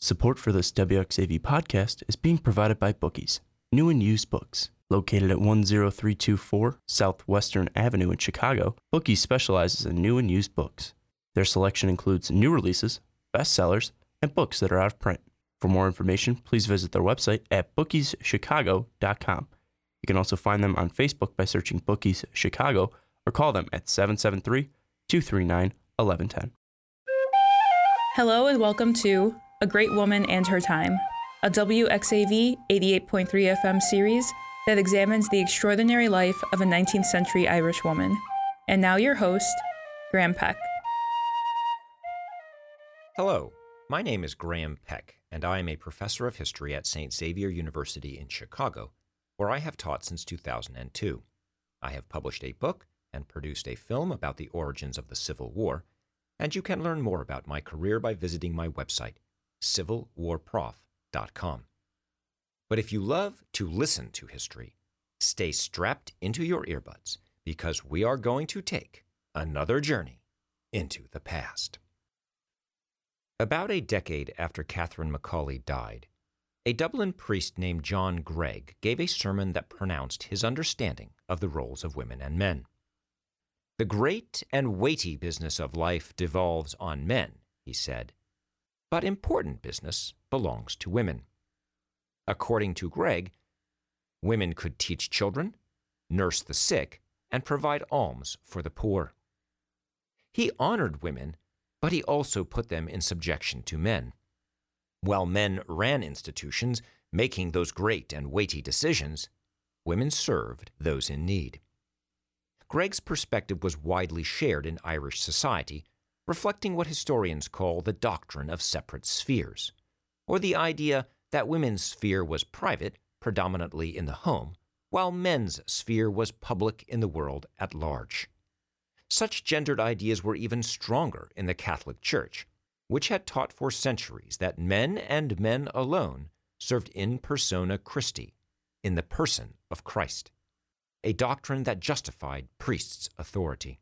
Support for this WXAV podcast is being provided by Bookies, new and used books. Located at 10324 Southwestern Avenue in Chicago, Bookies specializes in new and used books. Their selection includes new releases, bestsellers, and books that are out of print. For more information, please visit their website at bookieschicago.com. You can also find them on Facebook by searching Bookies Chicago or call them at 773 239 1110. Hello and welcome to A Great Woman and Her Time, a WXAV 88.3 FM series that examines the extraordinary life of a 19th century Irish woman. And now your host, Graham Peck. Hello, my name is Graham Peck, and I am a professor of history at St. Xavier University in Chicago, where I have taught since 2002. I have published a book and produced a film about the origins of the Civil War, and you can learn more about my career by visiting my website, civilwarprof.com. But if you love to listen to history, stay strapped into your earbuds because we are going to take another journey into the past. About a decade after Catherine McAuley died, a Dublin priest named John Gregg gave a sermon that pronounced his understanding of the roles of women and men. The great and weighty business of life devolves on men, he said, but important business belongs to women. According to Gregg, women could teach children, nurse the sick, and provide alms for the poor. He honored women, but he also put them in subjection to men. While men ran institutions, making those great and weighty decisions, women served those in need. Gregg's perspective was widely shared in Irish society, reflecting what historians call the doctrine of separate spheres, or the idea that women's sphere was private, predominantly in the home, while men's sphere was public in the world at large. Such gendered ideas were even stronger in the Catholic Church, which had taught for centuries that men and men alone served in persona Christi, in the person of Christ a doctrine that justified priests' authority.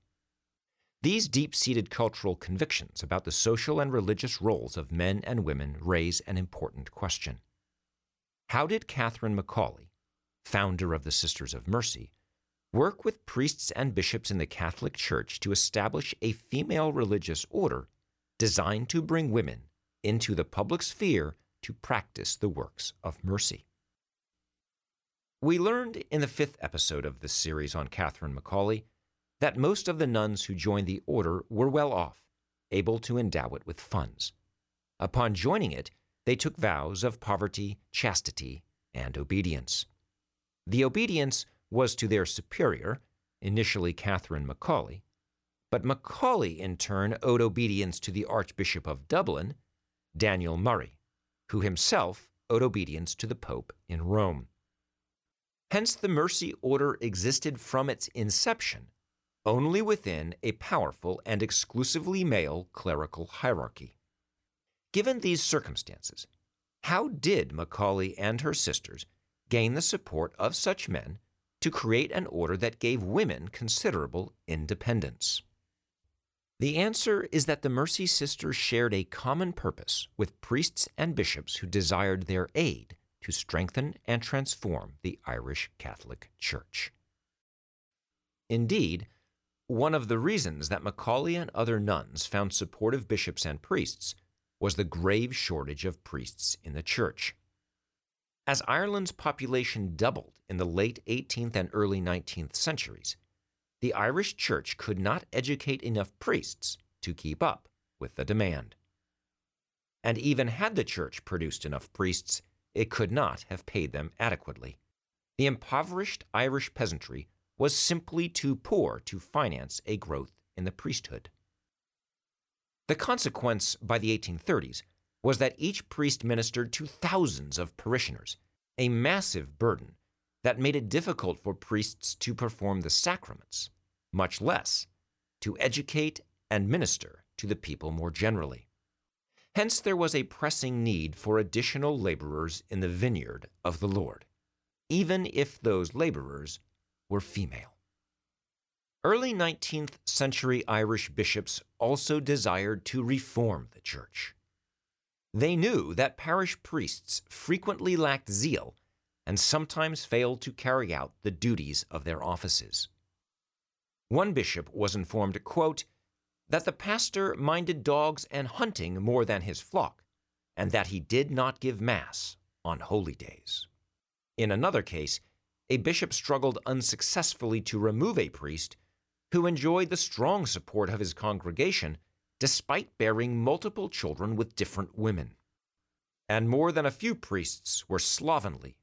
These deep seated cultural convictions about the social and religious roles of men and women raise an important question. How did Catherine McAuley, founder of the Sisters of Mercy, work with priests and bishops in the Catholic Church to establish a female religious order designed to bring women into the public sphere to practice the works of mercy? We learned in the fifth episode of this series on Catherine McAuley that most of the nuns who joined the order were well off, able to endow it with funds. Upon joining it, they took vows of poverty, chastity, and obedience. The obedience was to their superior, initially Catherine McAuley, but McAuley in turn owed obedience to the Archbishop of Dublin, Daniel Murray, who himself owed obedience to the Pope in Rome. Hence, the mercy order existed from its inception only within a powerful and exclusively male clerical hierarchy. Given these circumstances, how did McAuley and her sisters gain the support of such men to create an order that gave women considerable independence? The answer is that the Mercy Sisters shared a common purpose with priests and bishops who desired their aid to strengthen and transform the Irish Catholic Church. Indeed, one of the reasons that McAuley and other nuns found supportive bishops and priests was the grave shortage of priests in the church. As Ireland's population doubled in the late 18th and early 19th centuries, the Irish Church could not educate enough priests to keep up with the demand. And even had the Church produced enough priests, it could not have paid them adequately. The impoverished Irish peasantry was simply too poor to finance a growth in the priesthood. The consequence by the 1830s was that each priest ministered to thousands of parishioners, a massive burden that made it difficult for priests to perform the sacraments, much less to educate and minister to the people more generally. Hence, there was a pressing need for additional laborers in the vineyard of the Lord, even if those laborers were female. Early 19th century Irish bishops also desired to reform the church. They knew that parish priests frequently lacked zeal and sometimes failed to carry out the duties of their offices. One bishop was informed, quote, that the pastor minded dogs and hunting more than his flock, and that he did not give Mass on holy days. In another case, a bishop struggled unsuccessfully to remove a priest who enjoyed the strong support of his congregation despite bearing multiple children with different women. And more than a few priests were slovenly,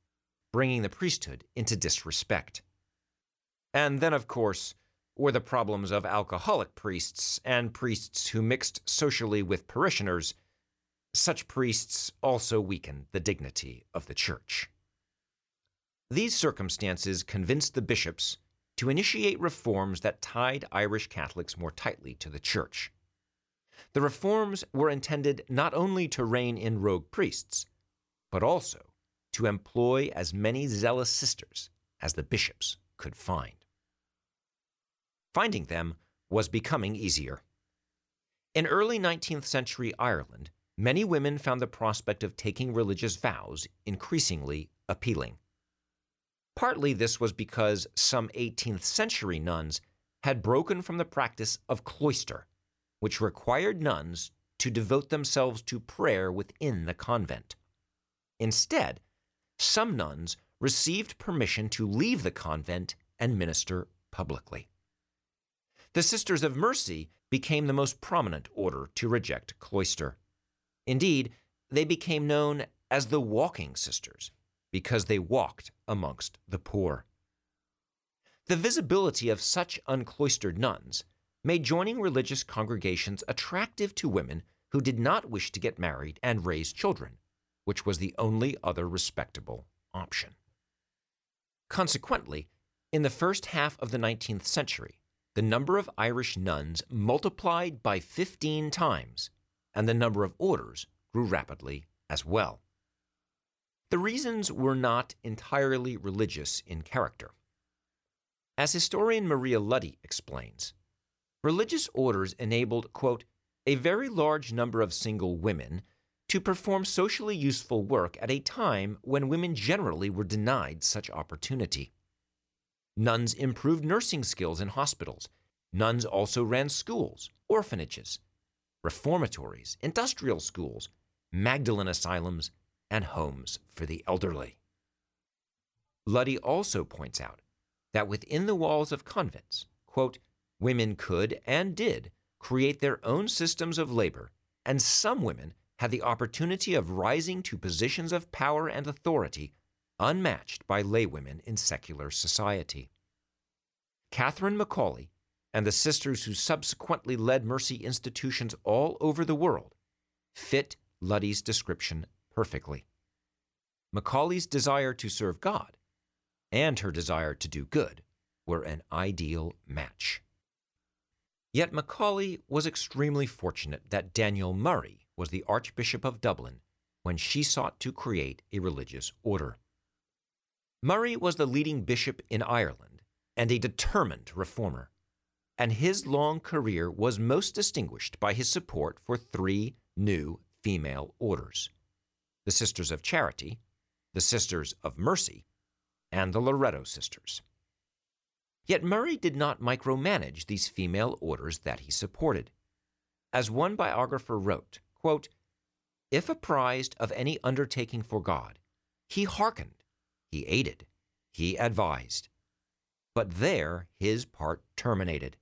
bringing the priesthood into disrespect. And then, of course, were the problems of alcoholic priests and priests who mixed socially with parishioners. Such priests also weakened the dignity of the church. These circumstances convinced the bishops to initiate reforms that tied Irish Catholics more tightly to the church. The reforms were intended not only to rein in rogue priests, but also to employ as many zealous sisters as the bishops could find. Finding them was becoming easier. In early 19th century Ireland, many women found the prospect of taking religious vows increasingly appealing. Partly this was because some 18th century nuns had broken from the practice of cloister, which required nuns to devote themselves to prayer within the convent. Instead, some nuns received permission to leave the convent and minister publicly. The Sisters of Mercy became the most prominent order to reject cloister. Indeed, they became known as the Walking Sisters because they walked amongst the poor. The visibility of such uncloistered nuns made joining religious congregations attractive to women who did not wish to get married and raise children, which was the only other respectable option. Consequently, in the first half of the 19th century, the number of Irish nuns multiplied by 15 times, and the number of orders grew rapidly as well. The reasons were not entirely religious in character. As historian Maria Luddy explains, religious orders enabled, quote, a very large number of single women to perform socially useful work at a time when women generally were denied such opportunity. Nuns improved nursing skills in hospitals. Nuns also ran schools, orphanages, reformatories, industrial schools, Magdalene asylums, and homes for the elderly. Luddy also points out that within the walls of convents, quote, women could and did create their own systems of labor, and some women had the opportunity of rising to positions of power and authority unmatched by laywomen in secular society. Catherine McAuley and the sisters who subsequently led mercy institutions all over the world fit Luddy's description perfectly. McAuley's desire to serve God and her desire to do good were an ideal match. Yet McAuley was extremely fortunate that Daniel Murray was the Archbishop of Dublin when she sought to create a religious order. Murray was the leading bishop in Ireland and a determined reformer, and his long career was most distinguished by his support for three new female orders the Sisters of Charity, the Sisters of Mercy, and the Loreto Sisters. Yet Murray did not micromanage these female orders that he supported. As one biographer wrote, quote, If apprised of any undertaking for God, he hearkened he aided, he advised. But there his part terminated.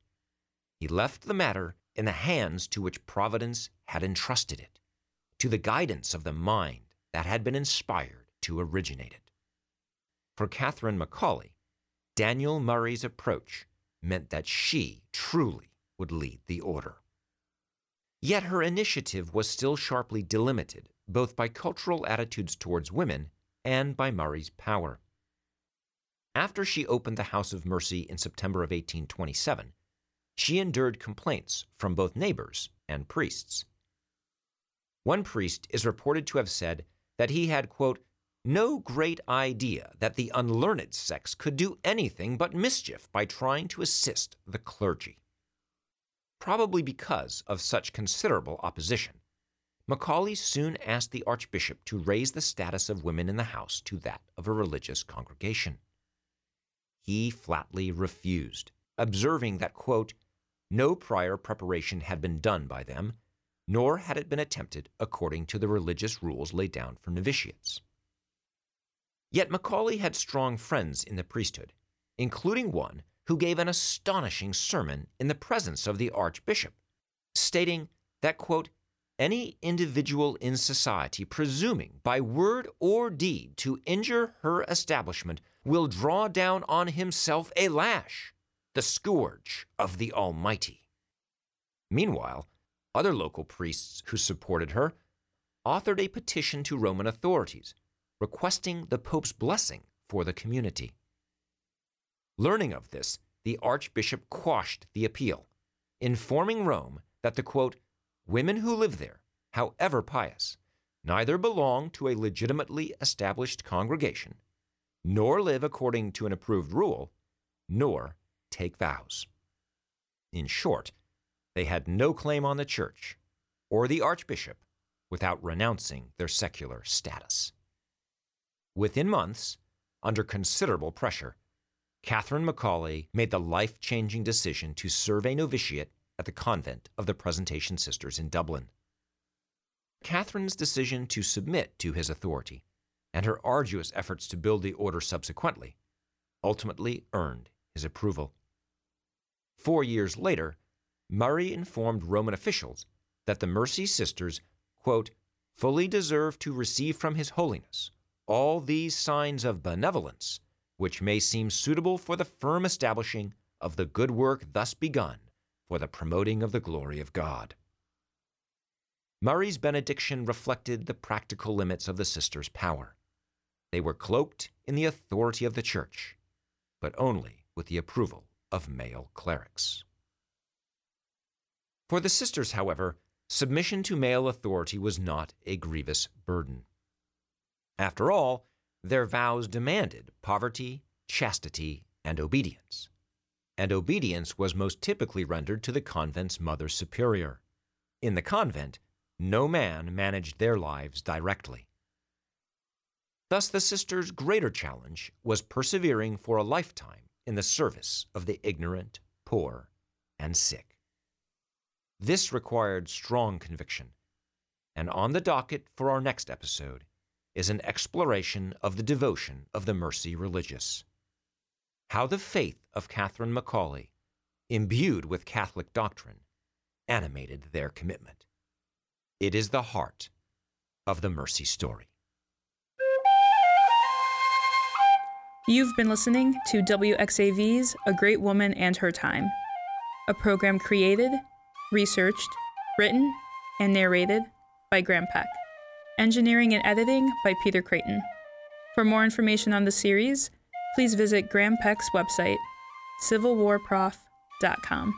He left the matter in the hands to which Providence had entrusted it, to the guidance of the mind that had been inspired to originate it. For Catherine McAuley, Daniel Murray's approach meant that she truly would lead the order. Yet her initiative was still sharply delimited both by cultural attitudes towards women and by Murray's power. After she opened the House of Mercy in September of 1827, she endured complaints from both neighbors and priests. One priest is reported to have said that he had, quote, no great idea that the unlearned sex could do anything but mischief by trying to assist the clergy. Probably because of such considerable opposition, McAuley soon asked the archbishop to raise the status of women in the house to that of a religious congregation. He flatly refused, observing that, quote, no prior preparation had been done by them, nor had it been attempted according to the religious rules laid down for novitiates. Yet McAuley had strong friends in the priesthood, including one who gave an astonishing sermon in the presence of the archbishop, stating that, quote, any individual in society presuming by word or deed to injure her establishment will draw down on himself a lash, the scourge of the Almighty. Meanwhile, other local priests who supported her authored a petition to Roman authorities requesting the Pope's blessing for the community. Learning of this, the Archbishop quashed the appeal, informing Rome that the quote, women who live there, however pious, neither belong to a legitimately established congregation, nor live according to an approved rule, nor take vows. In short, they had no claim on the church or the archbishop without renouncing their secular status. Within months, under considerable pressure, Catherine McAuley made the life changing decision to serve a novitiate at the convent of the Presentation Sisters in Dublin. Catherine's decision to submit to his authority and her arduous efforts to build the order subsequently ultimately earned his approval. Four years later, Murray informed Roman officials that the Mercy Sisters, quote, fully deserve to receive from His Holiness all these signs of benevolence, which may seem suitable for the firm establishing of the good work thus begun for the promoting of the glory of God. Murray's benediction reflected the practical limits of the sisters' power. They were cloaked in the authority of the Church, but only with the approval of male clerics. For the sisters, however, submission to male authority was not a grievous burden. After all, their vows demanded poverty, chastity, and obedience and obedience was most typically rendered to the convent's mother superior. In the convent, no man managed their lives directly. Thus, the sisters' greater challenge was persevering for a lifetime in the service of the ignorant, poor, and sick. This required strong conviction, and on the docket for our next episode is an exploration of the devotion of the mercy religious how the faith of Catherine McAuley, imbued with Catholic doctrine, animated their commitment. It is the heart of the Mercy story. You've been listening to WXAV's A Great Woman and Her Time, a program created, researched, written, and narrated by Graham Peck. Engineering and editing by Peter Creighton. For more information on the series, please visit Graham Peck's website, civilwarprof.com.